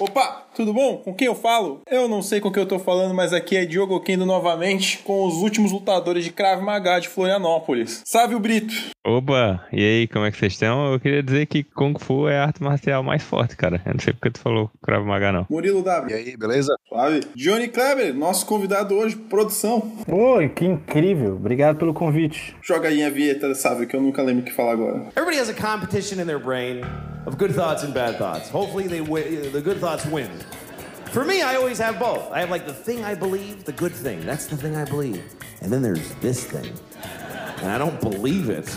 Opa, tudo bom? Com quem eu falo? Eu não sei com quem eu tô falando, mas aqui é Diogo Kendo novamente com os últimos lutadores de Krav Maga de Florianópolis. Salve o Brito! Opa, e aí, como é que vocês estão? Eu queria dizer que Kung Fu é a arte marcial mais forte, cara. Eu não sei porque tu falou Krav Maga, não. Murilo W. E aí, beleza? Suave. Johnny Kleber, nosso convidado hoje, produção. Oi, que incrível. Obrigado pelo convite. Joga aí a vinheta, sabe, que eu nunca lembro o que falar agora. Everybody has a competition in their brain of good thoughts and bad thoughts. Hopefully, they the good thoughts win. For me, I always have both. I have like the thing I believe, the good thing. That's the thing I believe. And then there's this thing. And I don't believe it.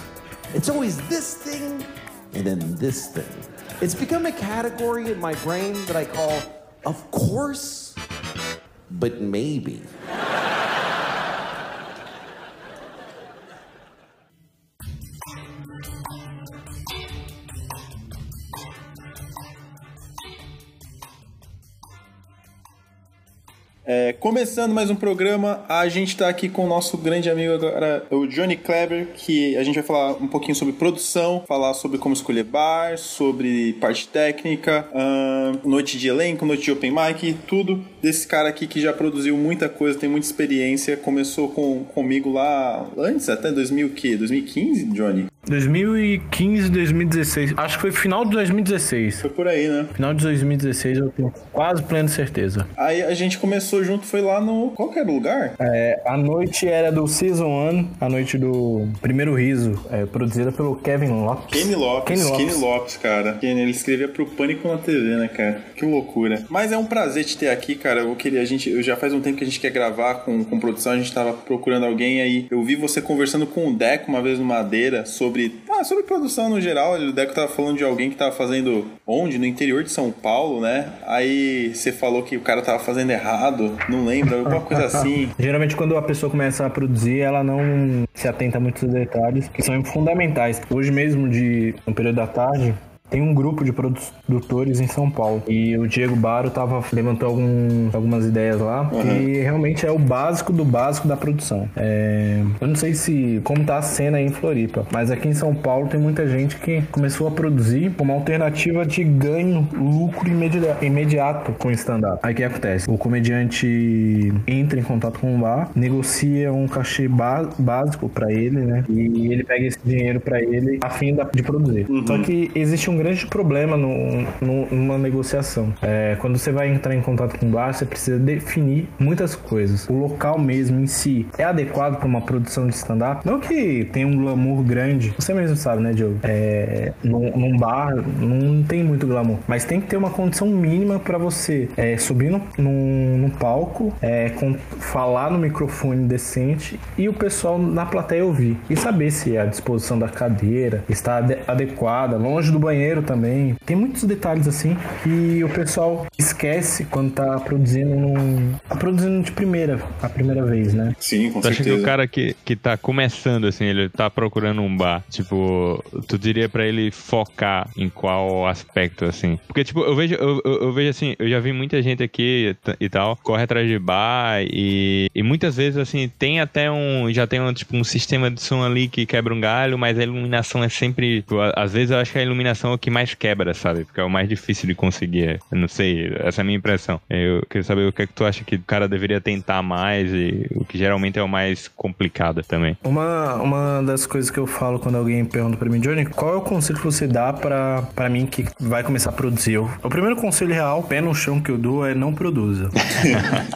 It's always this thing and then this thing. It's become a category in my brain that I call, of course, but maybe. É, começando mais um programa, a gente tá aqui com o nosso grande amigo agora, o Johnny Kleber, que a gente vai falar um pouquinho sobre produção, falar sobre como escolher bar, sobre parte técnica, ahn, noite de elenco, noite de open mic, tudo desse cara aqui que já produziu muita coisa, tem muita experiência, começou com, comigo lá antes, até 2000 o quê? 2015, Johnny? 2015, 2016. Acho que foi final de 2016. Foi por aí, né? Final de 2016 eu tenho quase plena certeza. Aí a gente começou junto, foi lá no... Qual que era o lugar? É, a noite era do Season 1, a noite do Primeiro Riso, é, produzida pelo Kevin Lopes. Kenny Lopes, Kenny Kenny Lopes. Lopes, cara. Kenny, ele escrevia pro Pânico na TV, né, cara? Que loucura. Mas é um prazer te ter aqui, cara. Eu queria, a gente, eu já faz um tempo que a gente quer gravar com, com produção, a gente tava procurando alguém aí. Eu vi você conversando com o Deco uma vez no Madeira sobre, ah, sobre produção no geral. O Deco tava falando de alguém que tava fazendo onde? No interior de São Paulo, né? Aí você falou que o cara tava fazendo errado, não lembro, alguma coisa assim. Geralmente, quando a pessoa começa a produzir, ela não se atenta a muitos detalhes que são fundamentais. Hoje mesmo, de, no período da tarde, tem um grupo de produtores em São Paulo. E o Diego Baro tava, levantou algum, algumas ideias lá. E realmente é o básico do básico da produção. É, eu não sei se como tá a cena aí em Floripa, mas aqui em São Paulo tem muita gente que começou a produzir como alternativa de ganho, lucro imedi- imediato com o stand-up. Aí o que acontece? O comediante entra em contato com o bar, negocia um cachê básico pra ele, né? E ele pega esse dinheiro pra ele a fim de produzir. Só que existe um grande problema no, no- numa negociação. É, quando você vai entrar em contato com o bar, você precisa definir muitas coisas. O local mesmo em si é adequado para uma produção de stand-up. Não que tenha um glamour grande. Você mesmo sabe, né, Diogo? É, num, num bar não tem muito glamour. Mas tem que ter uma condição mínima para você é, subir no, num palco, é, com- falar no microfone decente e o pessoal na plateia ouvir. E saber se a disposição da cadeira está ade- adequada, longe do banheiro também. Tem muitos detalhes assim que o pessoal esquece quando tá produzindo num, tá produzindo de primeira, a primeira vez, né? Sim, com Tu acha que certeza. o cara que, que tá começando, assim, ele tá procurando um bar, tipo, tu diria pra ele focar em qual aspecto, assim? Porque, tipo, eu vejo, eu, eu- eu vejo assim, eu já vi muita gente aqui e e tal, corre atrás de bar e, e muitas vezes, assim, tem até um, já tem um, tipo, um sistema de som ali que quebra um galho, mas a iluminação é sempre, tipo, às vezes eu acho que a iluminação o que mais quebra, sabe? Porque é o mais difícil de conseguir, eu não sei, essa é a minha impressão. Eu queria saber o que é que tu acha que o cara deveria tentar mais e o que geralmente é o mais complicado também. Uma, uma das coisas que eu falo quando alguém pergunta pra mim, Johnny, qual é o conselho que você dá pra, pra mim que vai começar a produzir? O primeiro conselho real, pé no chão que eu dou é não produza.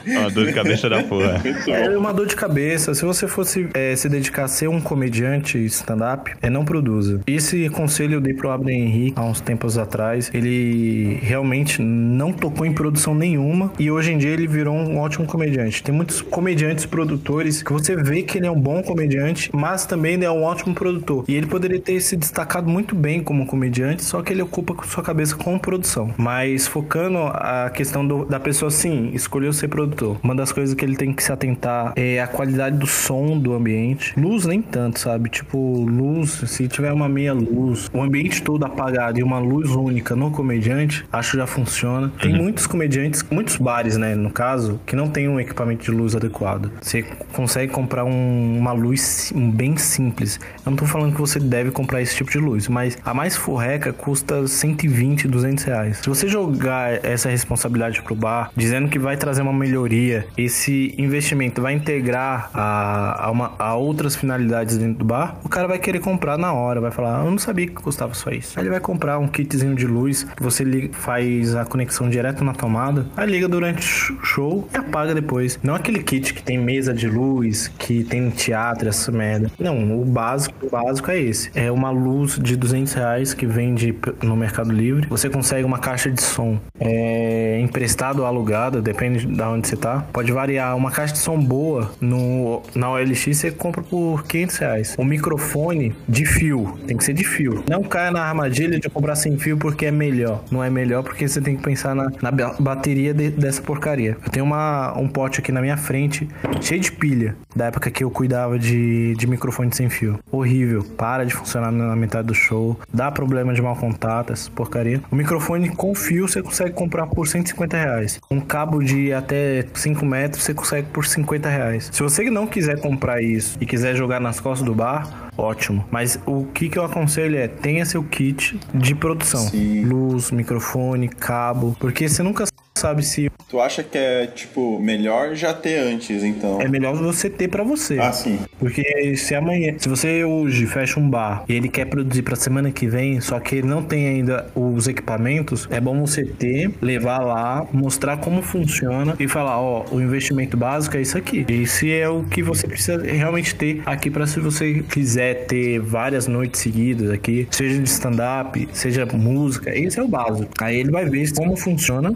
É uma dor de cabeça da porra. É uma dor de cabeça. Se você fosse é, se dedicar a ser um comediante stand-up, é não produza. Esse conselho eu dei pro Abner Henrique há uns tempos atrás. Ele realmente não tocou em produção nenhuma e hoje em dia ele virou um ótimo comediante. Tem muitos comediantes produtores que você vê que ele é um bom comediante, mas também ele é um ótimo produtor. E ele poderia ter se destacado muito bem como comediante, só que ele ocupa sua cabeça com produção. Mas focando a questão do- da pessoa, sim, escolheu ser produtor. Uma das coisas que ele tem que se atentar é a qualidade do som do ambiente. Luz nem tanto, sabe? Tipo, luz, se tiver uma meia luz, o ambiente todo apagado apagado e uma luz única no comediante, acho que já funciona. Tem Uhum. muitos comediantes, muitos bares, né, no caso, que não tem um equipamento de luz adequado. Você consegue comprar um- uma luz bem simples. Eu não tô falando que você deve comprar esse tipo de luz, mas a mais furreca custa 120, 200 reais. Se você jogar essa responsabilidade pro bar, dizendo que vai trazer uma melhoria, esse investimento vai integrar a, a, uma- a outras finalidades dentro do bar, o cara vai querer comprar na hora, vai falar, "Ah, eu não sabia que custava só isso. Aí ele vai comprar um kitzinho de luz, você liga- faz a conexão direto na tomada, aí liga durante o show e apaga depois. Não aquele kit que tem mesa de luz, que tem teatro, essa merda. Não, o básico, o básico é esse. É uma luz de 200 reais que vende no Mercado Livre. Você consegue uma caixa de som é, emprestado ou alugado, depende de onde você tá. Pode variar. Uma caixa de som boa no, na OLX você compra por 500 reais. O microfone de fio, tem que ser de fio. Não caia na armadilha de comprar sem fio porque é melhor. Não é melhor porque você tem que pensar na, na ba- bateria de- dessa porcaria. Eu tenho uma, um pote aqui na minha frente, cheio de pilha, da época que eu cuidava de, de microfone sem fio. Horrível. Para de funcionar na metade do show. Dá problema de mau contato, essa porcaria. O microfone com fio você consegue comprar por 150 reais. Um cabo de até 5 metros você consegue por 50 reais. Se você não quiser comprar isso e quiser jogar nas costas do bar, ótimo. Mas o que, que eu aconselho é tenha seu kit de produção. Sim. Luz, microfone, cabo. Porque você nunca sabe se Tu acha que é, tipo, melhor já ter antes, então? é melhor você ter pra você. Ah, sim. Porque se amanhã, se você hoje fecha um bar e ele quer produzir pra semana que vem, só que ele não tem ainda os equipamentos, é bom você ter, levar lá, mostrar como funciona e falar, ó, o investimento básico é isso aqui. Esse é o que você precisa realmente ter aqui pra se você quiser ter várias noites seguidas aqui, seja de stand-up, seja música, esse é o básico. Aí ele vai ver como funciona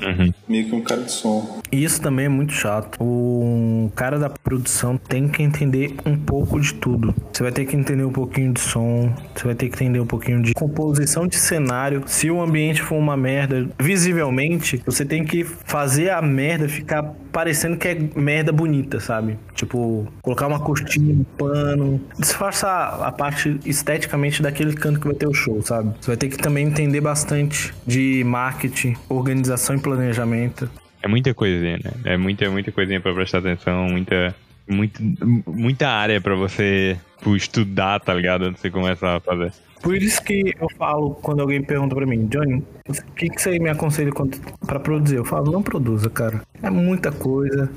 Meio que um cara de som. Isso também é muito chato. O cara da produção tem que entender um pouco de tudo. Você vai ter que entender um pouquinho de som, você vai ter que entender um pouquinho de composição de cenário. Se o ambiente for uma merda, visivelmente, você tem que fazer a merda ficar parecendo que é merda bonita, sabe? Tipo, colocar uma cortina, um pano, disfarçar a parte esteticamente daquele canto que vai ter o show, sabe? Você vai ter que também entender bastante de marketing, organização e planejamento. É muita coisinha, né? É muita, muita coisinha pra prestar atenção, muita, muito, muita área pra você tipo, estudar, tá ligado? Antes de você começar a fazer. Por isso que eu falo quando alguém pergunta pra mim, Johnny, o que, que você me aconselha pra produzir? Eu falo, não produza, cara. É muita coisa.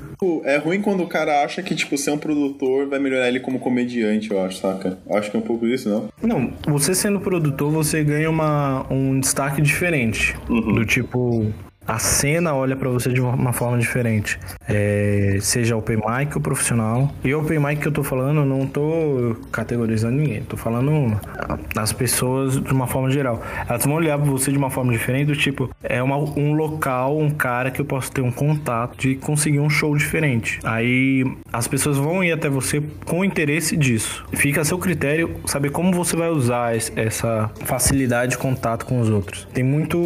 É ruim quando o cara acha que, tipo, ser um produtor vai melhorar ele como comediante, eu acho, saca? Acho que é um pouco isso, não? Não, você sendo produtor, você ganha uma, um destaque diferente. Do tipo, a cena olha pra você de uma- forma diferente. É, seja open mic ou profissional. E open mic que eu tô falando, não tô categorizando ninguém. Tô falando as pessoas de uma forma geral. Elas vão olhar pra você de uma forma diferente, do tipo, é uma- um local, um cara que eu posso ter um contato de conseguir um show diferente. Aí as pessoas vão ir até você com interesse disso. Fica a seu critério saber como você vai usar es- essa facilidade de contato com os outros. Tem muito,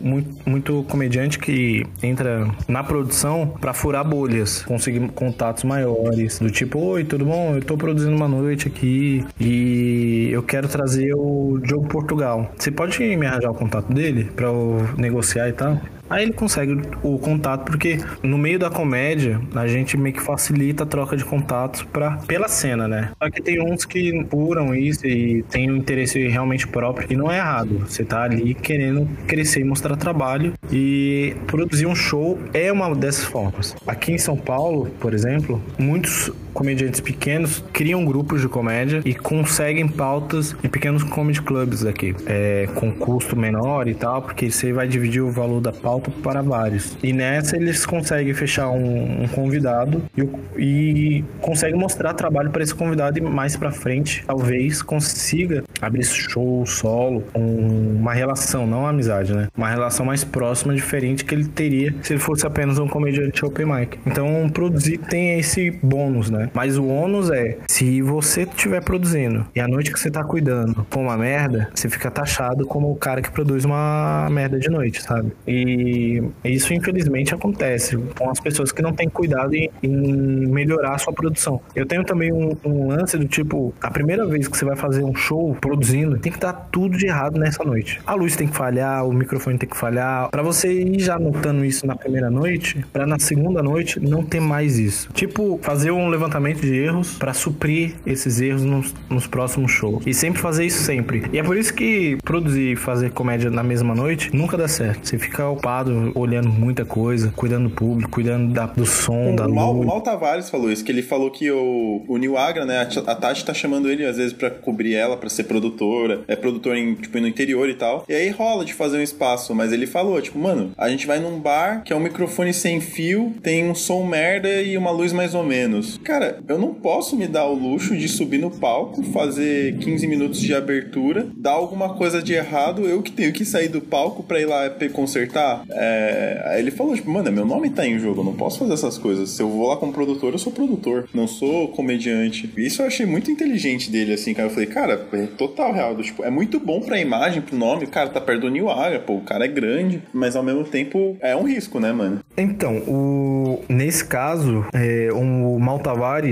muito, muito comediante que entra na produção pra furar bolhas, conseguir contatos maiores, do tipo, oi, tudo bom? Eu tô produzindo uma noite aqui e eu quero trazer o Diogo Portugal. Você pode me arranjar o contato dele pra eu negociar e tal? Aí ele consegue o contato, porque no meio da comédia a gente meio que facilita a troca de contatos pra, pela cena, né? Só que tem uns que puram isso e tem um interesse realmente próprio, e não é errado. Você tá ali querendo crescer e mostrar trabalho, e produzir um show é uma dessas formas. Aqui em São Paulo, por exemplo, muitos comediantes pequenos criam grupos de comédia e conseguem pautas em pequenos comedy clubs aqui, é, com custo menor e tal, porque você vai dividir o valor da pauta para vários. E nessa eles conseguem fechar um, um convidado e, e conseguem mostrar trabalho para esse convidado e mais para frente talvez consiga abrir show solo, um- uma relação, não uma amizade, né? Uma relação mais próxima, diferente que ele teria se ele fosse apenas um comediante open mic. Então produzir tem esse bônus, né? Né? Mas o ônus é, se você estiver produzindo e a noite que você tá cuidando for uma merda, você fica taxado como o cara que produz uma merda de noite, sabe? E isso infelizmente acontece com as pessoas que não têm cuidado em, em melhorar a sua produção. Eu tenho também um, um lance do tipo, a primeira vez que você vai fazer um show produzindo, tem que estar tudo de errado nessa noite. A luz tem que falhar, o microfone tem que falhar, para você ir já notando isso na primeira noite, para na segunda noite não ter mais isso. Tipo, fazer um levantamento de erros para suprir esses erros nos, nos próximos shows. E sempre fazer isso sempre. E é por isso que produzir e fazer comédia na mesma noite nunca dá certo. Você fica ocupado olhando muita coisa, cuidando do público, cuidando da, do som, o da Mal, luz. o Mal Tavares falou isso, que ele falou que o, o Nil Agra, né, a, a Tati tá chamando ele às vezes pra cobrir ela, pra ser produtora, é produtor em, tipo, no interior e tal. E aí rola de fazer um espaço, mas ele falou, tipo, mano, a gente vai num bar que é um microfone sem fio, tem um som merda e uma luz mais ou menos. Cara, eu não posso me dar o luxo de subir no palco, fazer 15 minutos de abertura, dar alguma coisa de errado, eu que tenho que sair do palco pra ir lá pe- consertar. É... Aí ele falou, tipo, mano, meu nome tá em jogo, eu não posso fazer essas coisas. Se eu vou lá como produtor, eu sou produtor, não sou comediante. Isso eu achei muito inteligente dele, assim, cara. Eu falei, cara, é total real. Tipo, é muito bom pra imagem, pro nome. O cara tá perto do New Aga, pô, o cara é grande, mas ao mesmo tempo é um risco, né, mano? Então, o... nesse caso, é, o Mal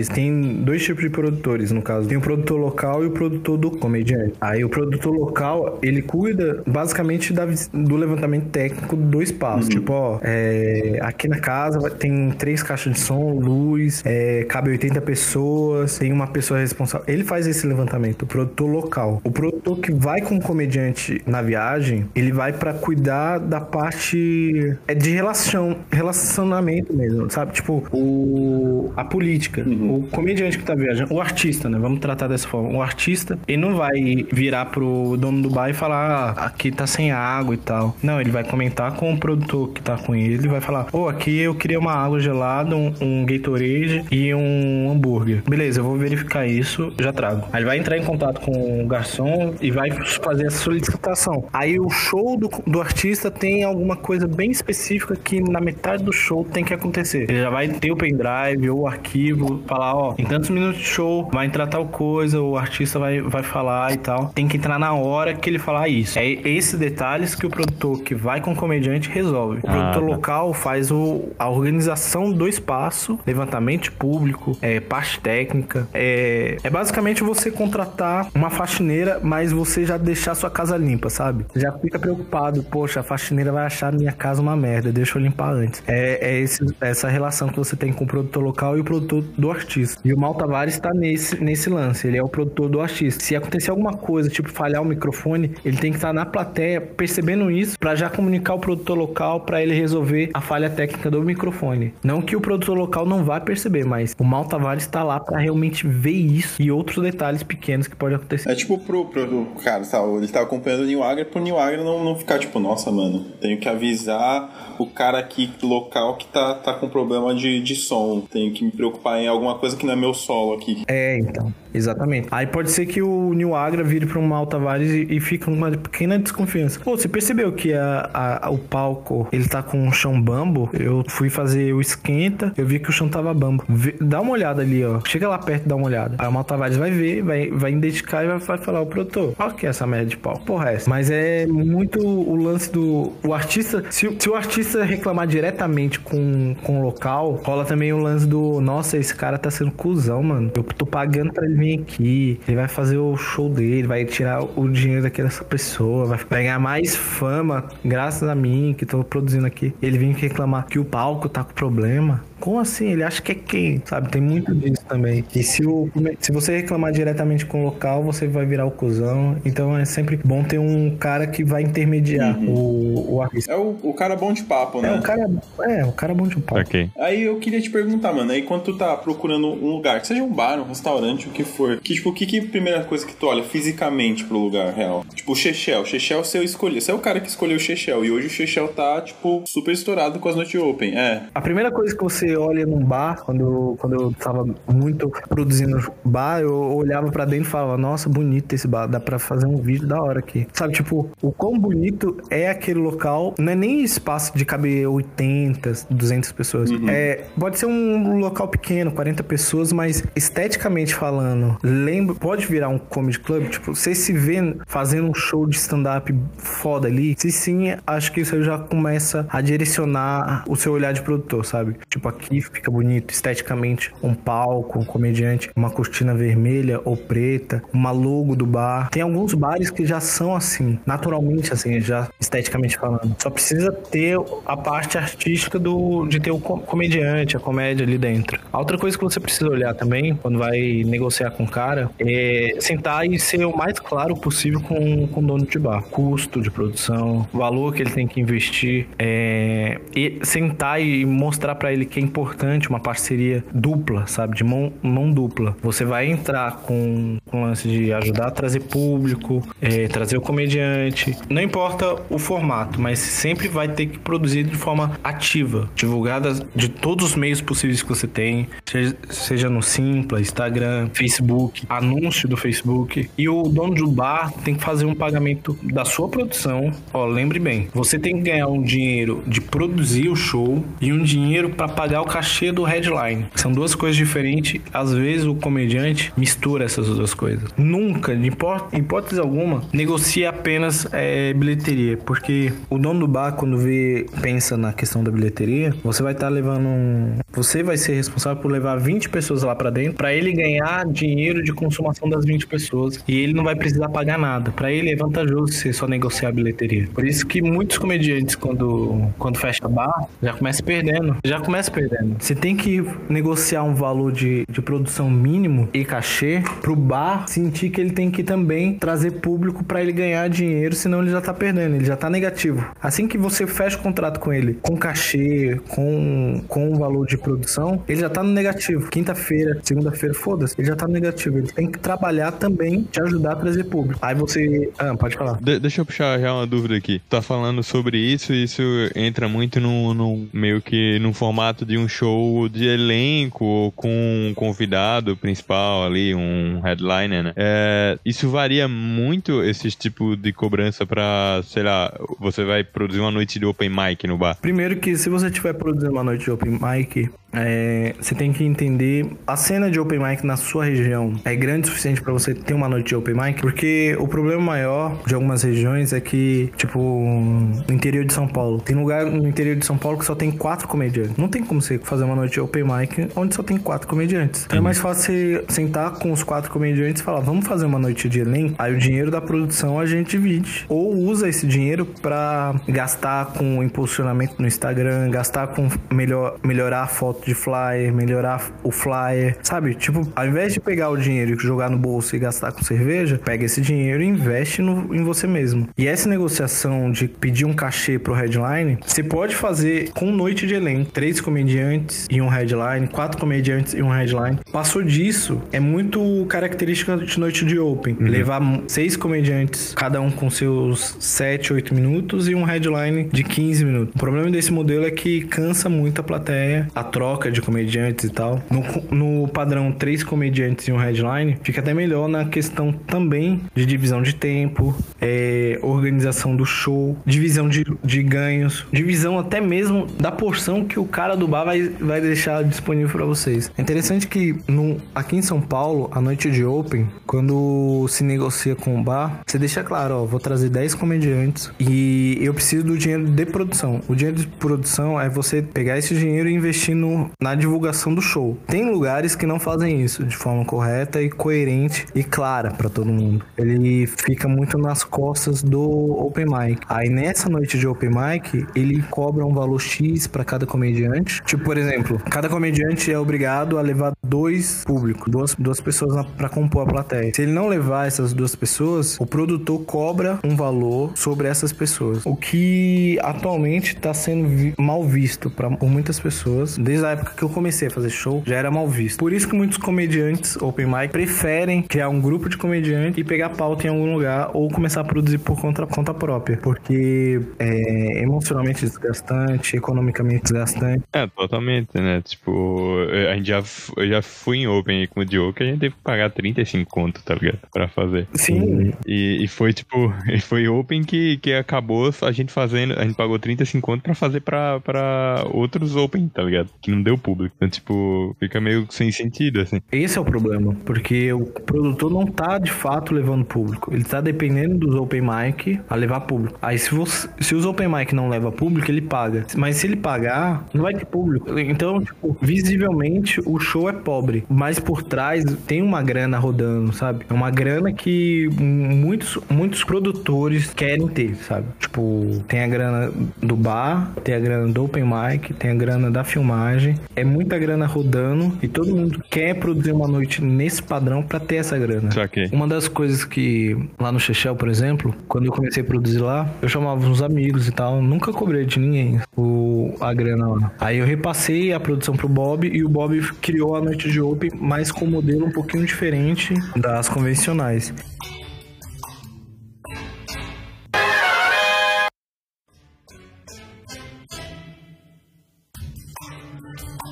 Tem dois tipos de produtores, no caso. Tem o produtor local e o produtor do comediante. Aí o produtor local, ele cuida basicamente da do levantamento técnico do espaço. Tipo, ó, é, aqui na casa tem três caixas de som, luz, é, cabe 80 pessoas, tem uma pessoa responsável. Ele faz esse levantamento, o produtor local. O produtor que vai com o comediante na viagem, ele vai pra cuidar da parte é de relação, relacionamento mesmo, sabe? Tipo, o a política. O comediante que tá viajando, o artista, né? Vamos tratar dessa forma. O artista, ele não vai virar pro dono do bar e falar, ah, aqui tá sem água e tal. Não, ele vai comentar com o produtor que tá com ele vai falar, ô, aqui eu queria uma água gelada, um, um Gatorade e um hambúrguer. Beleza, eu vou verificar isso, já trago. Aí ele vai entrar em contato com o garçom e vai fazer essa solicitação. Aí o show do, do artista tem alguma coisa bem específica que na metade do show tem que acontecer. Ele já vai ter o pendrive ou o arquivo, falar, ó, em tantos minutos de show vai entrar tal coisa, o artista vai, vai falar e tal. Tem que entrar na hora que ele falar isso. É esses detalhes que o produtor que vai com o comediante resolve. O Ah, produtor tá. local faz o, a organização do espaço, levantamento público, é, parte técnica. É, é basicamente você contratar uma faxineira, mas você já deixar sua casa limpa, sabe? Já fica preocupado, poxa, a faxineira vai achar minha casa uma merda, deixa eu limpar antes. É, é esse- essa relação que você tem com o produtor local e o produtor do artista. E o Mal Tavares tá nesse, nesse lance, ele é o produtor do artista. Se acontecer alguma coisa, tipo falhar o microfone, ele tem que estar na plateia percebendo isso pra já comunicar o produtor local pra ele resolver a falha técnica do microfone. Não que o produtor local não vá perceber, mas o Mal Tavares tá lá pra realmente ver isso e outros detalhes pequenos que podem acontecer. É tipo pro, pro cara, tá, ele tá acompanhando o New Agra pro New Agra não, não ficar tipo, nossa, mano, tenho que avisar o cara aqui local que tá, tá com problema de, de som. Tenho que me preocupar em alguma coisa que não é meu solo aqui. É, então. Exatamente. Aí pode ser que o New Agra vire para um Mal Tavares e, fique uma pequena desconfiança. Pô, você percebeu que a, a- o palco ele tá com o chão bambo? Eu fui fazer o esquenta, eu vi que o chão tava bambo. Vê- dá uma olhada ali, ó. Chega lá perto e dá uma olhada. Aí o Mal Tavares vai ver, vai, vai identificar e vai, vai falar: o produtor, qual que é essa merda de palco? Porra, é essa. Mas é muito o lance do. O artista, se, se o artista reclamar diretamente com, com o local, rola também o lance do: nossa, esse cara tá sendo cuzão, mano. Eu tô pagando pra ele vir aqui, ele vai fazer o show dele, vai tirar o dinheiro daquela pessoa, vai, ganhar mais fama graças a mim que tô produzindo aqui. Ele vem reclamar que o palco tá com problema. Como assim? Ele acha que é quem? Sabe? Tem muito disso também. E se, o, se você reclamar diretamente com o local, você vai virar o cuzão. Então é sempre bom ter um cara que vai intermediar o, o artista. É o, o cara bom de papo, né? É, o cara é, o cara bom de um pau. Ok. Aí eu queria te perguntar, mano, aí quando tu tá procurando um lugar, que seja um bar, um restaurante, o que for, que tipo, o que que é a primeira coisa que tu olha fisicamente pro lugar real? Tipo, o Chechel. Chechel você escolheu. Você é o cara que escolheu o Chechel. E hoje o Chechel tá, tipo, super estourado com as Noite Open. É. A primeira coisa que você você olha num bar, quando, quando eu tava muito produzindo bar, eu olhava pra dentro e falava, nossa, bonito esse bar, dá pra fazer um vídeo da hora aqui. Sabe, tipo, o quão bonito é aquele local, não é nem espaço de caber 80, 200 pessoas. É, pode ser um local pequeno, 40 pessoas, mas esteticamente falando, lembra, pode virar um comedy club, tipo, você se vê fazendo um show de stand-up foda ali, se sim, acho que isso já começa a direcionar o seu olhar de produtor, sabe? Tipo, fica bonito esteticamente, um palco, um comediante, uma cortina vermelha ou preta, uma logo do bar. Tem alguns bares que já são assim, naturalmente assim, já esteticamente falando. Só precisa ter a parte artística do de ter o co- comediante, a comédia ali dentro. A outra coisa que você precisa olhar também, quando vai negociar com o cara, é sentar e ser o mais claro possível com, com o dono de bar. Custo de produção, valor que ele tem que investir, é, e sentar e mostrar pra ele que é importante uma parceria dupla, sabe? De mão, mão dupla. Você vai entrar com, com o lance de ajudar a trazer público, é, trazer o comediante. Não importa o formato, mas sempre vai ter que produzir de forma ativa, divulgada de todos os meios possíveis que você tem, seja, seja no Simpla, Instagram, Facebook, anúncio do Facebook. E o dono do bar tem que fazer um pagamento da sua produção. Ó, lembre bem, você tem que ganhar um dinheiro de produzir o show e um dinheiro para pagar o cachê do headline. São duas coisas diferentes. Às vezes o comediante mistura essas duas coisas. Nunca, de hipó- hipótese alguma, negocia apenas é, bilheteria, porque o dono do bar quando vê pensa na questão da bilheteria, você vai estar levando um, você vai ser responsável por levar 20 pessoas lá para dentro, para ele ganhar dinheiro de consumação das 20 pessoas e ele não vai precisar pagar nada. Para ele é vantajoso você só negociar a bilheteria. Por isso que muitos comediantes quando quando fecha bar já começa perdendo, já começa perdendo. Você tem que negociar um valor de, de produção mínimo e cachê pro bar sentir que ele tem que também trazer público para ele ganhar dinheiro, senão ele já tá perdendo, ele já tá negativo. Assim que você fecha o contrato com ele, com cachê, com com o valor de produção, ele já tá no negativo. Quinta-feira, segunda-feira, foda-se, ele já tá no negativo. Ele tem que trabalhar também te ajudar a trazer público. Aí você, ah, pode falar. De- deixa eu puxar já uma dúvida aqui. Tá falando sobre isso e isso entra muito no, no- meio que no formato de um show de elenco ou com um convidado principal ali, um headliner, né? É, isso varia muito esse tipo de cobrança pra, sei lá, você vai produzir uma noite de open mic no bar. Primeiro que se você estiver produzindo uma noite de open mic, é, você tem que entender a cena de open mic na sua região é grande o suficiente para você ter uma noite de open mic, porque o problema maior de algumas regiões é que, tipo, no interior de São Paulo, tem lugar no interior de São Paulo que só tem quatro comediantes. Não tem como você fazer uma noite de open mic onde só tem quatro comediantes. Então é mais fácil você sentar com os quatro comediantes e falar, vamos fazer uma noite de elenco, aí o dinheiro da produção a gente divide. Ou usa esse dinheiro para gastar com impulsionamento no Instagram, gastar com melhor, melhorar a foto de flyer, melhorar o flyer, sabe? Tipo, ao invés de pegar o dinheiro e jogar no bolso e gastar com cerveja, pega esse dinheiro e investe no, em você mesmo. E essa negociação de pedir um cachê pro headline, você pode fazer com noite de elenco, três comediantes e um headline, quatro comediantes e um headline. Passou disso, é muito característica de noite de open. Levar seis comediantes, cada um com seus 7, 8 minutos e um headline de 15 minutos. O problema desse modelo é que cansa muito a plateia, a troca de comediantes e tal. No, no padrão três comediantes e um headline, fica até melhor na questão também de divisão de tempo, é, organização do show, divisão de, de ganhos, divisão até mesmo da porção que o cara do bar vai, vai deixar disponível para vocês. É interessante que no, aqui em São Paulo, a noite de Open, quando se negocia com o bar, você deixa claro, ó, vou trazer 10 comediantes e eu preciso do dinheiro de produção. O dinheiro de produção é você pegar esse dinheiro e investir no, na divulgação do show. Tem lugares que não fazem isso de forma correta e coerente e clara para todo mundo. Ele fica muito nas costas do open mic. Aí nessa noite de open mic, ele cobra um valor X para cada comediante. Tipo, por exemplo, cada comediante é obrigado a levar dois públicos, duas, duas pessoas para compor a plateia. Se ele não levar essas duas pessoas, o produtor cobra um valor sobre essas pessoas. O que atualmente está sendo vi- mal visto pra, por muitas pessoas, desde a época que eu comecei a fazer show, já era mal visto. Por isso que muitos comediantes open mic preferem criar um grupo de comediantes e pegar pauta em algum lugar ou começar a produzir por conta, conta própria. Porque é emocionalmente desgastante, economicamente desgastante. É, totalmente, né? Tipo, a gente já, eu já fui em Open com o Diogo que a gente teve que pagar 35 conto, tá ligado? Pra fazer. Sim. E, e foi, tipo, foi Open que, que acabou a gente fazendo, a gente pagou 35 conto pra fazer pra, pra outros Open, tá ligado? Que não deu público. Então, tipo, fica meio sem sentido, assim. Esse é o problema, porque o produtor não tá de fato levando público. Ele tá dependendo dos open mic a levar público. Aí se, você, se os open mic não leva público, ele paga. Mas se ele pagar, não vai ter público. Então, tipo, visivelmente o show é pobre, mas por trás tem uma grana rodando, sabe? É uma grana que muitos, muitos produtores querem ter, sabe? Tipo, tem a grana do bar, tem a grana do open mic, tem a grana da filmagem. É muita grana rodando e todo mundo quer produzir uma noite nesse padrão para ter essa grana. Saquei. Uma das coisas que lá no Chechel, por exemplo, quando eu comecei a produzir lá, eu chamava uns amigos e tal, nunca cobrei de ninguém o, a grana lá. Aí eu repassei a produção pro Bob e o Bob criou a noite de Open, mas com um modelo um pouquinho diferente das convencionais.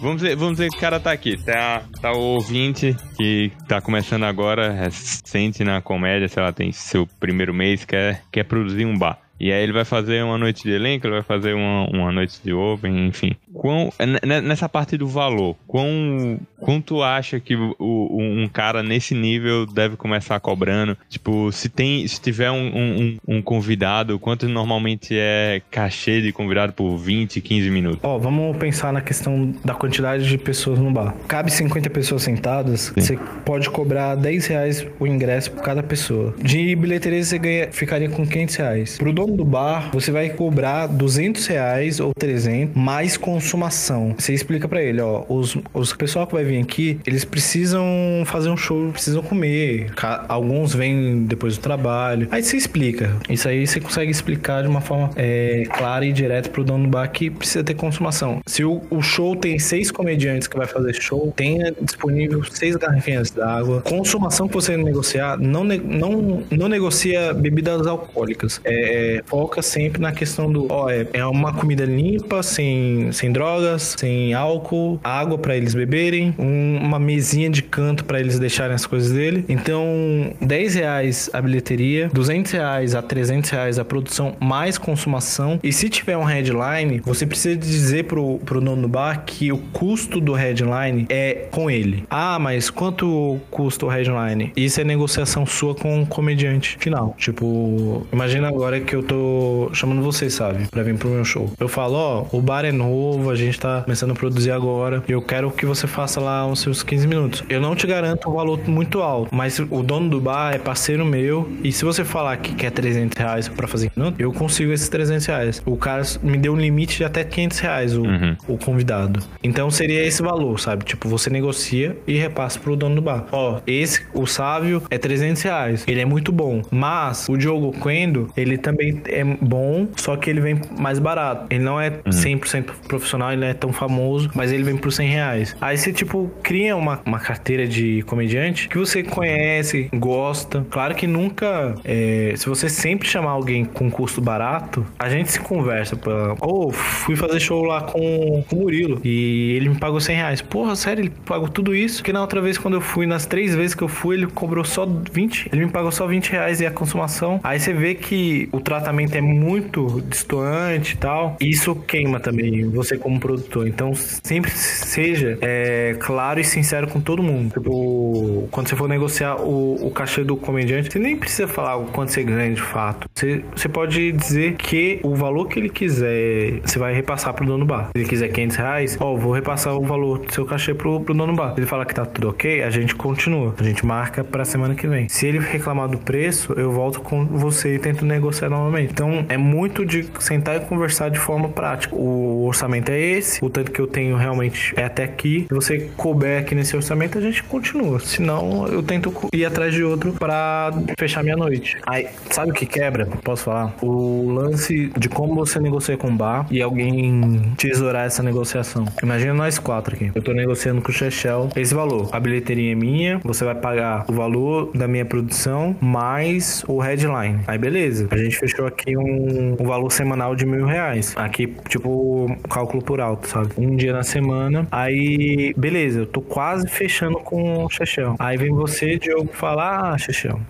Vamos dizer, vamos dizer que o cara tá aqui, tá, tá o ouvinte que tá começando agora, recente na comédia, sei lá, tem seu primeiro mês, quer, quer produzir um bar. E aí ele vai fazer uma noite de elenco, ele vai fazer uma, uma noite de open, enfim. Quão, nessa parte do valor, quão, quanto acha que o, um cara nesse nível deve começar cobrando? Tipo, se tem, se tiver um, um, um convidado, quanto normalmente é cachê de convidado por 20, 15 minutos? Ó, vamos pensar na questão da quantidade de pessoas no bar. Cabe 50 pessoas sentadas, Sim. você pode cobrar 10 reais o ingresso por cada pessoa. De bilheteria você ganha, ficaria com 500 reais. Pro dono do bar, você vai cobrar 200 reais ou 300 mais consumação. Você explica para ele, ó, os, os pessoal que vai vir aqui, eles precisam fazer um show, precisam comer. Alguns vêm depois do trabalho. Aí você explica. Isso aí você consegue explicar de uma forma é, clara e direta pro dono do bar que precisa ter consumação. Se o, o show tem seis comediantes que vai fazer show, tenha disponível seis garrafinhas d'água. Consumação que você negociar, não, não, não negocia bebidas alcoólicas. É, é foca sempre na questão do, ó, é, é uma comida limpa, sem, sem drogas, sem álcool, água para eles beberem, um, uma mesinha de canto para eles deixarem as coisas dele. Então, 10 reais a bilheteria, 200 reais a 300 reais a produção, mais consumação. E se tiver um headline, você precisa dizer pro, pro dono do bar que o custo do headline é com ele. Ah, mas quanto custa o headline? Isso é negociação sua com o comediante final. Tipo, imagina agora que eu tô chamando você, sabe? Pra vir pro meu show. Eu falo, ó, oh, o bar é novo, a gente tá começando a produzir agora. E eu quero que você faça lá os seus 15 minutos. Eu não te garanto um valor muito alto, mas o dono do bar é parceiro meu. E se você falar que quer 300 reais pra fazer minuto, eu consigo esses 300 reais. O cara me deu um limite de até 500 reais, o, uhum. o convidado. Então seria esse valor, sabe? Tipo, você negocia e repassa pro dono do bar. Ó, esse, o Sávio, é 300 reais. Ele é muito bom. Mas o Diogo Quendo, ele também é bom, só que ele vem mais barato. Ele não é 100% uhum. Profissional, ele não é tão famoso, mas ele vem por 100 reais. Aí você, tipo, cria uma, uma carteira de comediante que você conhece, gosta. Claro que nunca, é, se você sempre chamar alguém com custo barato, a gente se conversa. Pra, oh, fui fazer show lá com, com o Murilo e ele me pagou 100 reais. Porra, sério, ele pagou tudo isso? Que na outra vez, quando eu fui, nas três vezes que eu fui, ele cobrou só 20. Ele me pagou só 20 reais e a consumação. Aí você vê que o tratamento é muito distoante e tal. Isso queima também você como produtor. Então, sempre seja é, claro e sincero com todo mundo. Tipo, quando você for negociar o, o cachê do comediante, você nem precisa falar o quanto você ganha de fato. Você, você pode dizer que o valor que ele quiser, você vai repassar pro dono do bar. Se ele quiser 500 reais, ó, vou repassar o valor do seu cachê pro, pro dono do bar. Se ele falar que tá tudo ok, a gente continua. A gente marca pra semana que vem. Se ele reclamar do preço, eu volto com você e tento negociar novamente. Então, é muito de sentar e conversar de forma prática. O orçamento é esse, o tanto que eu tenho realmente é até aqui. Se você couber aqui nesse orçamento, a gente continua. Senão, eu tento ir atrás de outro para fechar minha noite. Aí, sabe o que quebra? posso falar? O lance de como você negocia com o bar e alguém tesourar essa negociação. Imagina nós quatro aqui. Eu tô negociando com o Chechel esse valor. A bilheteria é minha, você vai pagar o valor da minha produção mais o headline. Aí beleza. A gente fechou aqui um, um valor semanal de mil reais. Aqui, tipo, cálculo por alto, sabe? Um dia na semana. Aí, beleza, eu tô quase fechando com o Chechel. Aí vem você, Diogo, falar: Ah,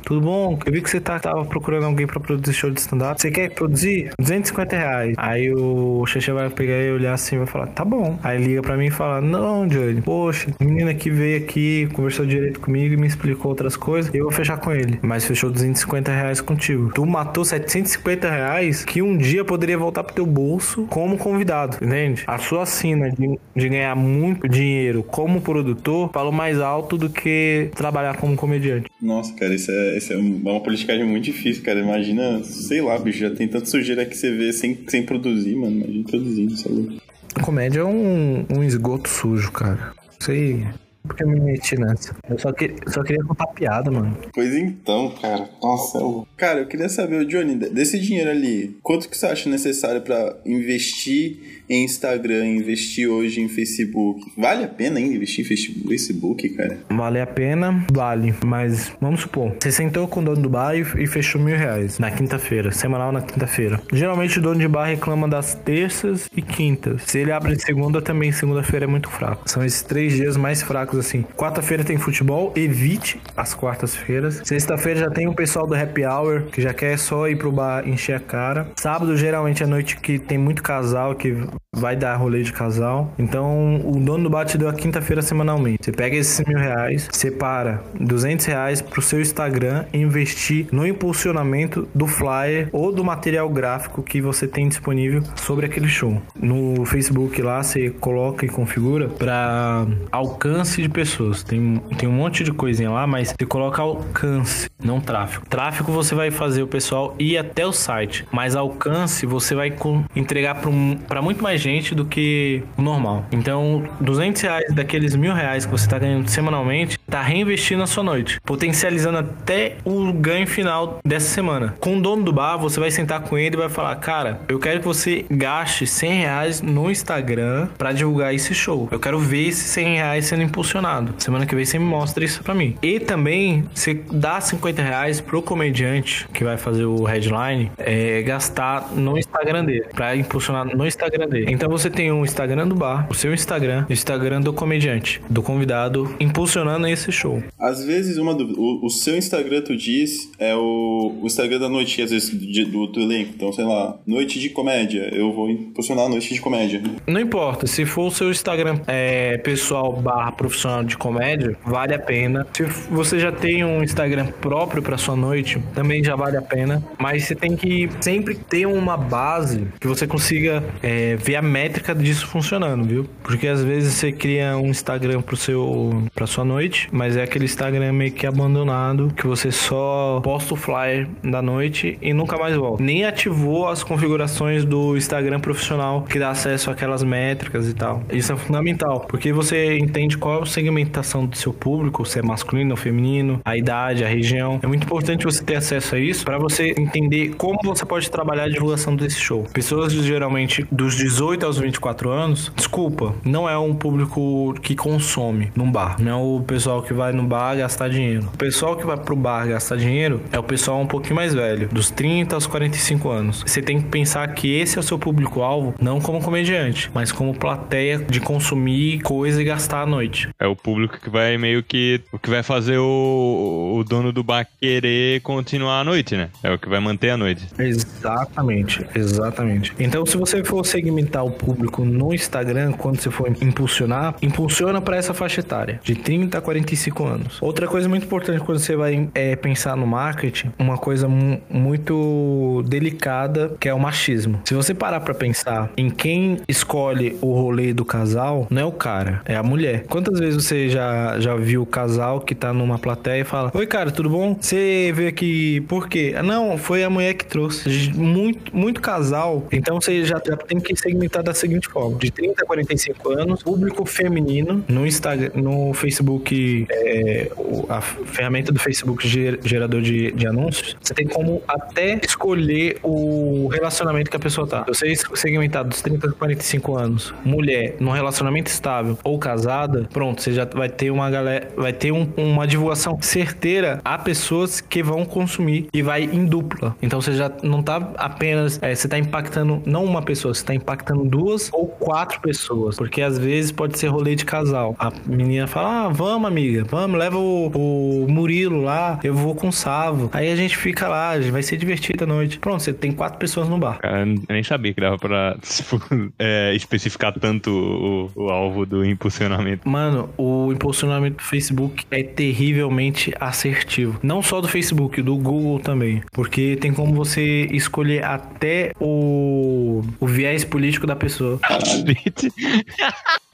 tudo bom? Eu vi que você tá, tava procurando alguém pra produzir show de stand-up. Você quer produzir? 250 reais. Aí o Chechel vai pegar e olhar assim vai falar: Tá bom. Aí liga pra mim e fala: Não, Johnny, poxa, menina que veio aqui, conversou direito comigo e me explicou outras coisas. Eu vou fechar com ele. Mas fechou 250 reais contigo. Tu matou 750 reais que um dia poderia voltar pro teu bolso como convidado, entende? A sua sina de, de ganhar muito dinheiro como produtor falou mais alto do que trabalhar como comediante. Nossa, cara, isso é, isso é uma politicagem muito difícil, cara. Imagina, sei lá, bicho, já tem tanto sujeira que você vê sem, sem produzir, mano. Imagina produzindo, isso é louco. Comédia é um, um esgoto sujo, cara. Sei. Porque eu me meti nessa. Eu só, que, só queria contar piada, mano. Pois então, cara. Nossa, é louco. Cara, eu queria saber, Johnny, desse dinheiro ali, quanto que você acha necessário pra investir em Instagram, investir hoje em Facebook? Vale a pena ainda investir em Facebook, cara? Vale a pena, vale. Mas vamos supor, você sentou com o dono do bar e fechou mil reais na quinta-feira, semanal na quinta-feira. Geralmente o dono de bar reclama das terças e quintas. Se ele abre segunda, também segunda-feira é muito fraco. São esses três dias mais fracos assim. Quarta-feira tem futebol, evite as quartas-feiras. Sexta-feira já tem o pessoal do happy hour que já quer só ir pro bar encher a cara. Sábado geralmente é noite que tem muito casal que vai dar rolê de casal. Então o dono do bar te deu a quinta-feira semanalmente. Você pega esses mil reais, separa 200 reais pro seu Instagram investir no impulsionamento do flyer ou do material gráfico que você tem disponível sobre aquele show. No Facebook lá você coloca e configura para alcance de pessoas. Tem, tem um monte de coisinha lá, mas você coloca alcance, não tráfego. Tráfego você vai fazer o pessoal ir até o site, mas alcance você vai entregar para muito mais gente do que o normal. Então, 200 reais daqueles mil reais que você está ganhando semanalmente, tá reinvestindo na sua noite, potencializando até o ganho final dessa semana. Com o dono do bar, você vai sentar com ele e vai falar: Cara, eu quero que você gaste 100 reais no Instagram para divulgar esse show. Eu quero ver esses 100 reais sendo impulsionado. Semana que vem você me mostra isso para mim. E também você dá 50 reais pro comediante que vai fazer o headline é, gastar no Instagram dele, para impulsionar no Instagram dele. Então você tem um Instagram do bar, o seu Instagram, o Instagram do comediante, do convidado, impulsionando esse show. Às vezes, uma do, o, o seu Instagram, tu diz, é o, o Instagram da noite, às vezes, de, do, do elenco. Então, sei lá, noite de comédia. Eu vou impulsionar a noite de comédia. Não importa, se for o seu Instagram é, pessoal barra profissional de comédia, vale a pena. Se você já tem um Instagram próprio para sua noite, também já vale a pena. Mas você tem que sempre ter uma base que você consiga é, ver a métrica disso funcionando, viu? Porque às vezes você cria um Instagram pro seu para sua noite, mas é aquele Instagram meio que abandonado que você só posta o flyer da noite e nunca mais volta. Nem ativou as configurações do Instagram profissional que dá acesso àquelas métricas e tal. Isso é fundamental, porque você entende qual é a segmentação do seu público, se é masculino ou feminino, a idade, a região. É muito importante você ter acesso a isso para você entender como você pode trabalhar a divulgação desse show. Pessoas geralmente dos 18 18 aos 24 anos, desculpa, não é um público que consome num bar. Não é o pessoal que vai no bar gastar dinheiro. O pessoal que vai pro bar gastar dinheiro é o pessoal um pouquinho mais velho, dos 30 aos 45 anos. Você tem que pensar que esse é o seu público-alvo, não como comediante, mas como plateia de consumir coisa e gastar à noite. É o público que vai meio que. O que vai fazer o, o dono do bar querer continuar a noite, né? É o que vai manter a noite. Exatamente, exatamente. Então, se você for segmentar o público no Instagram, quando você for impulsionar, impulsiona para essa faixa etária, de 30 a 45 anos. Outra coisa muito importante quando você vai é, pensar no marketing, uma coisa muito delicada, que é o machismo. Se você parar para pensar em quem escolhe o rolê do casal, não é o cara, é a mulher. Quantas vezes você já, já viu o casal que tá numa plateia e fala: Oi, cara, tudo bom? você vê que. Por quê? Não, foi a mulher que trouxe. Muito, muito casal. Então você já, já tem que segmentar da seguinte forma: de 30 a 45 anos, público feminino, no Instagram, no Facebook, é, a ferramenta do Facebook gerador de, de anúncios, você tem como até escolher o relacionamento que a pessoa tá. Você segmentar dos 30 a 45 anos, mulher, num relacionamento estável ou casada, pronto, você já vai ter uma galera, vai ter um, uma divulgação certeira a pessoas que vão consumir e vai em dupla. Então você já não tá apenas, é, você tá impactando não uma pessoa, você tá impactando duas ou quatro pessoas, porque às vezes pode ser rolê de casal. A menina fala: "Ah, vamos, amiga, vamos, leva o, o Murilo lá, eu vou com o Savo". Aí a gente fica lá, vai ser divertido a noite. Pronto, você tem quatro pessoas no bar. Cara, eu nem sabia que dava pra tipo, é, especificar tanto o, o alvo do impulsionamento. Mano, o impulsionamento do Facebook é terrivelmente assertivo. Não só do Facebook, do Google também. Porque tem como você escolher até o, o viés político da pessoa.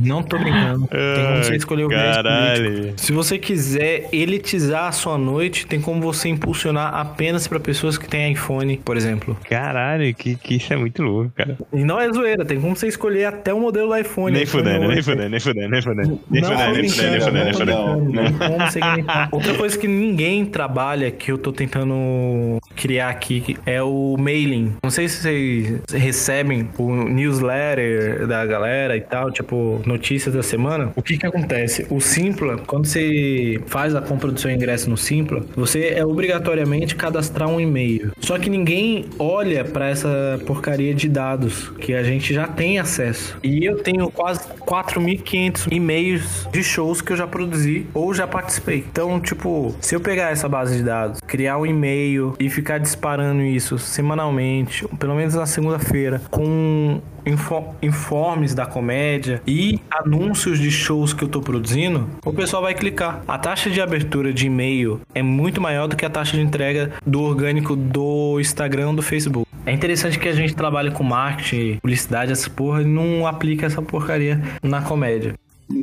Não tô brincando. Tem como você escolher o Caralho. Se você quiser elitizar a sua noite, tem como você impulsionar apenas para pessoas que têm iPhone, por exemplo. Caralho, que, que isso é muito louco, cara. E não é zoeira, tem como você escolher até o modelo do iPhone. Nem fudendo, nem fudendo, nem fudendo, nem fudendo. Nem fudendo, nem fudendo, nem fudendo, nem fudendo. Outra coisa que ninguém trabalha, que eu tô tentando criar aqui, é o mailing. Não sei se vocês recebem o newsletter da galera e tal, tipo, notícias da semana, o que que acontece? O Simpla, quando você faz a compra do seu ingresso no Simpla, você é obrigatoriamente cadastrar um e-mail. Só que ninguém olha para essa porcaria de dados que a gente já tem acesso. E eu tenho quase 4.500 e-mails de shows que eu já produzi ou já participei. Então, tipo, se eu pegar essa base de dados, criar um e-mail e ficar disparando isso semanalmente, pelo menos na segunda-feira, com informes da comédia e anúncios de shows que eu tô produzindo, o pessoal vai clicar. A taxa de abertura de e-mail é muito maior do que a taxa de entrega do orgânico do Instagram do Facebook. É interessante que a gente trabalhe com marketing, publicidade, essa porra, e não aplica essa porcaria na comédia.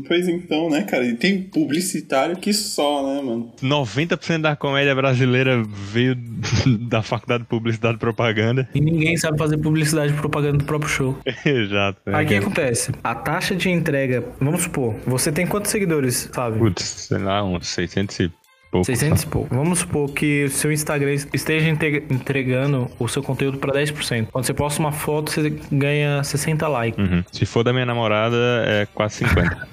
Pois então, né, cara? E tem publicitário que só, né, mano? 90% da comédia brasileira veio da faculdade de publicidade e propaganda. E ninguém sabe fazer publicidade e propaganda do próprio show. Exato. É. Aí o que acontece? A taxa de entrega, vamos supor, você tem quantos seguidores, Fábio? Putz, sei lá, uns 600 e pouco. 600 e pouco. Vamos supor que o seu Instagram esteja entregando o seu conteúdo para 10%. Quando você posta uma foto, você ganha 60 likes. Uhum. Se for da minha namorada, é quase 50.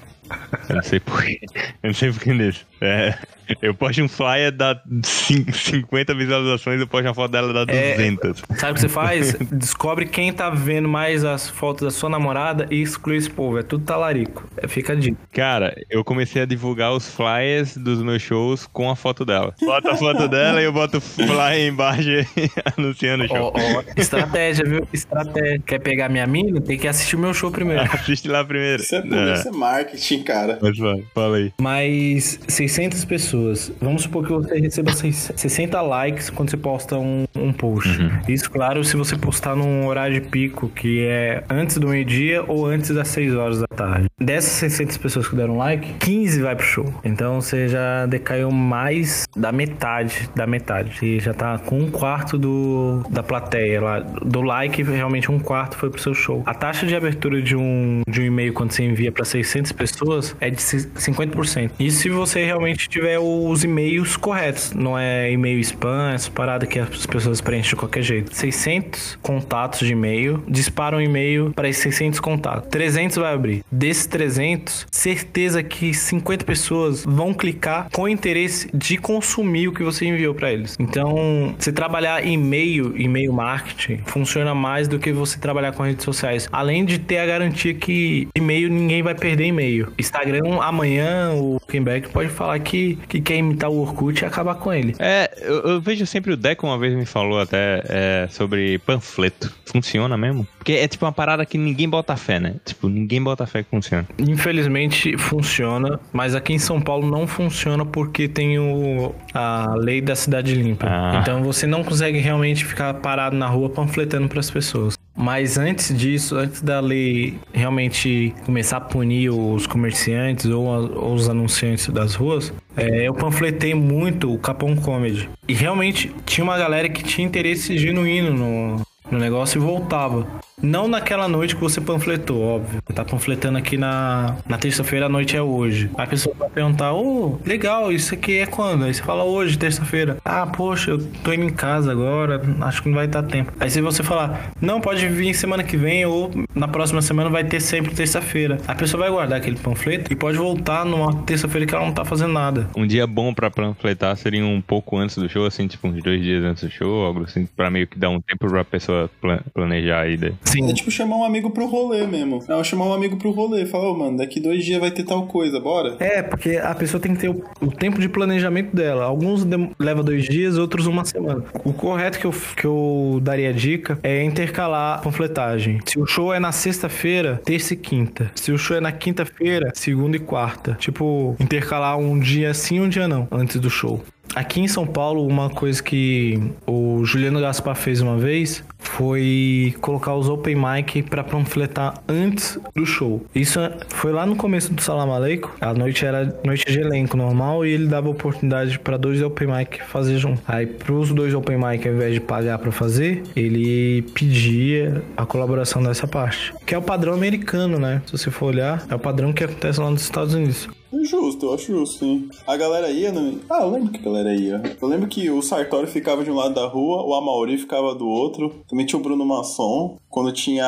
Eu não sei porquê. Eu não sei porquê nisso. É, eu posto um flyer, dá 50 visualizações, eu posto uma foto dela, dá 200. É, sabe o que você faz? Descobre quem tá vendo mais as fotos da sua namorada e exclui esse povo. É tudo talarico. É, fica a dica. Cara, eu comecei a divulgar os flyers dos meus shows com a foto dela. Bota a foto dela e eu boto o flyer embaixo anunciando o show. Oh, oh, estratégia, viu? Estratégia. Quer pegar minha mina? Tem que assistir o meu show primeiro. Assiste lá primeiro. Isso é, é. Isso é marketing, cara. Mas, fala aí. Mas 600 pessoas. Vamos supor que você receba 60 likes quando você posta um, um post. Uhum. Isso, claro, se você postar num horário de pico, que é antes do meio-dia ou antes das 6 horas da tarde. Dessas 600 pessoas que deram like, 15 vai pro show. Então você já decaiu mais da metade, da metade. E já tá com um quarto do, da plateia lá. Do like, realmente um quarto foi pro seu show. A taxa de abertura de um, de um e-mail quando você envia para 600 pessoas é de 50%. E se você realmente tiver os e-mails corretos, não é e-mail spam, essa parada que as pessoas preenchem de qualquer jeito. 600 contatos de e-mail, disparam um e-mail para esses 600 contatos. 300 vai abrir. Desses 300, certeza que 50 pessoas vão clicar com interesse de consumir o que você enviou para eles. Então, você trabalhar e-mail, e-mail marketing, funciona mais do que você trabalhar com redes sociais. Além de ter a garantia que e-mail ninguém vai perder e-mail. Instagram amanhã o Kenbeck pode falar que, que quer imitar o Orkut e acabar com ele. É, eu, eu vejo sempre o Deco uma vez me falou até é, sobre panfleto. Funciona mesmo? Porque é tipo uma parada que ninguém bota fé, né? Tipo, ninguém bota fé que funciona. Infelizmente funciona, mas aqui em São Paulo não funciona porque tem o, a lei da cidade limpa. Ah. Então você não consegue realmente ficar parado na rua panfletando para as pessoas. Mas antes disso, antes da lei realmente começar a punir os comerciantes ou, a, ou os anunciantes das ruas, é, eu panfletei muito o Capão Comedy. E realmente tinha uma galera que tinha interesse genuíno no, no negócio e voltava. Não naquela noite que você panfletou, óbvio. Você tá panfletando aqui na, na terça-feira, a noite é hoje. Aí a pessoa vai perguntar, ô, oh, legal, isso aqui é quando? Aí você fala hoje, terça-feira. Ah, poxa, eu tô indo em casa agora, acho que não vai dar tempo. Aí se você falar, não, pode vir semana que vem ou na próxima semana vai ter sempre terça-feira. A pessoa vai guardar aquele panfleto e pode voltar numa terça-feira que ela não tá fazendo nada. Um dia bom pra panfletar seria um pouco antes do show, assim, tipo uns dois dias antes do show, algo assim, pra meio que dar um tempo pra pessoa planejar a ida. Sim. É tipo chamar um amigo pro rolê mesmo. É chamar um amigo pro rolê. Falar, ô, oh, mano, daqui dois dias vai ter tal coisa, bora? É, porque a pessoa tem que ter o, o tempo de planejamento dela. Alguns leva dois dias, outros uma semana. O correto que eu, que eu daria dica é intercalar a panfletagem. Se o show é na sexta-feira, terça e quinta. Se o show é na quinta-feira, segunda e quarta. Tipo, intercalar um dia sim, um dia não, antes do show. Aqui em São Paulo, uma coisa que o Juliano Gaspar fez uma vez foi colocar os open mic para panfletar antes do show. Isso foi lá no começo do Salam Aleico. A noite era noite de elenco normal e ele dava oportunidade para dois open mic fazer junto. Aí pros dois open mic, ao invés de pagar para fazer, ele pedia a colaboração dessa parte. Que é o padrão americano, né? Se você for olhar, é o padrão que acontece lá nos Estados Unidos. Justo, eu acho justo, sim. A galera ia no... Ah, eu lembro que a galera ia. Eu lembro que o Sartori ficava de um lado da rua, o Amauri ficava do outro. Também tinha o Bruno Masson. Quando tinha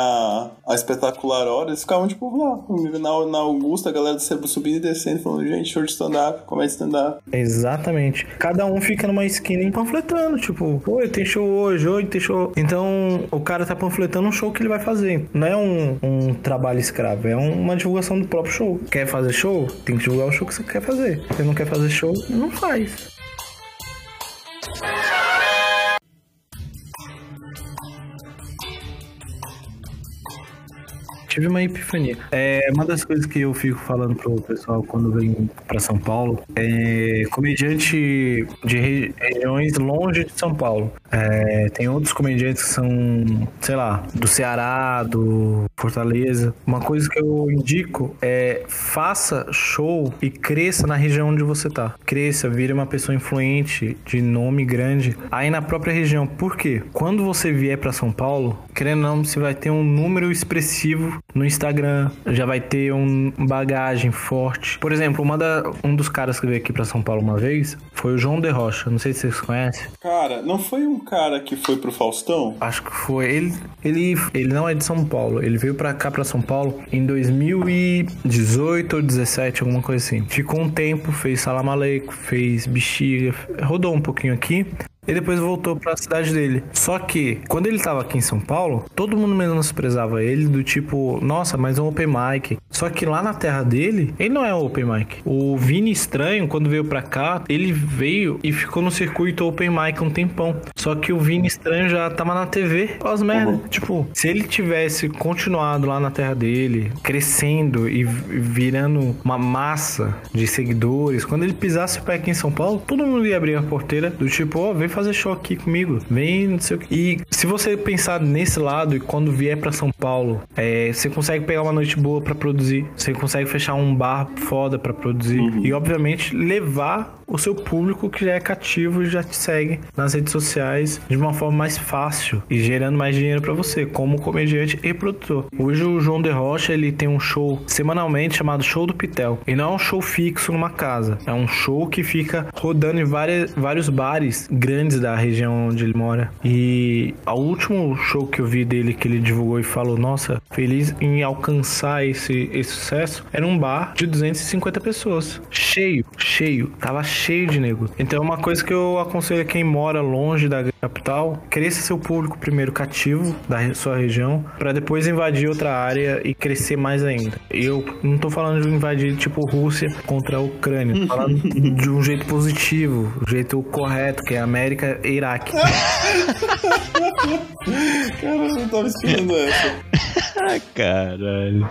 a espetacular hora, eles ficavam, tipo, lá, na, na Augusta, a galera subindo e descendo, falando, gente, show de stand-up, comédia stand-up. Exatamente. Cada um fica numa esquina panfletando, tipo, oi, tem show hoje, hoje tem show. Então, o cara tá panfletando um show que ele vai fazer. Não é um, um trabalho escravo, é uma divulgação do próprio show. Quer fazer show? Tem que divulgar o show que você quer fazer. Se não quer fazer show, não faz. Tive uma epifania. É, uma das coisas que eu fico falando pro pessoal quando vem para São Paulo é comediante de regiões longe de São Paulo. É, tem outros comediantes que são, sei lá, do Ceará, do Fortaleza. Uma coisa que eu indico é faça show e cresça na região onde você tá. Cresça, vire uma pessoa influente, de nome grande, aí na própria região. Por quê? Quando você vier para São Paulo, querendo ou não, você vai ter um número expressivo no Instagram, já vai ter um bagagem forte. Por exemplo, uma da, um dos caras que veio aqui para São Paulo uma vez foi o João de Rocha. Não sei se vocês conhecem. Cara, não foi um cara que foi pro Faustão? Acho que foi. Ele, ele, ele não é de São Paulo. Ele veio para cá para São Paulo em 2018 ou 17, alguma coisa assim. Ficou um tempo, fez Salamaleico, fez Bexiga, rodou um pouquinho aqui. E depois voltou para a cidade dele. Só que, quando ele tava aqui em São Paulo, todo mundo menosprezava ele, do tipo, nossa, mas é um open mic. Só que lá na terra dele, ele não é um open mic. O Vini Estranho, quando veio pra cá, ele veio e ficou no circuito open mic um tempão. Só que o Vini Estranho já tava na TV, as merda. Uhum. Tipo, se ele tivesse continuado lá na terra dele, crescendo e virando uma massa de seguidores, quando ele pisasse o pé aqui em São Paulo, todo mundo ia abrir a porteira do tipo, ó, oh, vem fazer show aqui comigo. Vem, não sei o que. E se você pensar nesse lado e quando vier para São Paulo, é, você consegue pegar uma noite boa para produzir. Você consegue fechar um bar foda para produzir. Uhum. E, obviamente, levar o seu público que já é cativo e já te segue nas redes sociais de uma forma mais fácil e gerando mais dinheiro para você, como comediante e produtor. Hoje o João de Rocha ele tem um show semanalmente chamado Show do Pitel. E não é um show fixo numa casa, é um show que fica rodando em várias, vários bares grandes da região onde ele mora. E o último show que eu vi dele que ele divulgou e falou: Nossa, feliz em alcançar esse, esse sucesso, era um bar de 250 pessoas. Cheio, cheio. Tava cheio de nego. Então, uma coisa que eu aconselho a quem mora longe da capital, cresça seu público primeiro cativo da sua região, para depois invadir outra área e crescer mais ainda. Eu não tô falando de invadir tipo Rússia contra a Ucrânia, tô falando de um jeito positivo, o jeito correto, que é América e Iraque. Cara, eu não tava esperando essa. Caralho.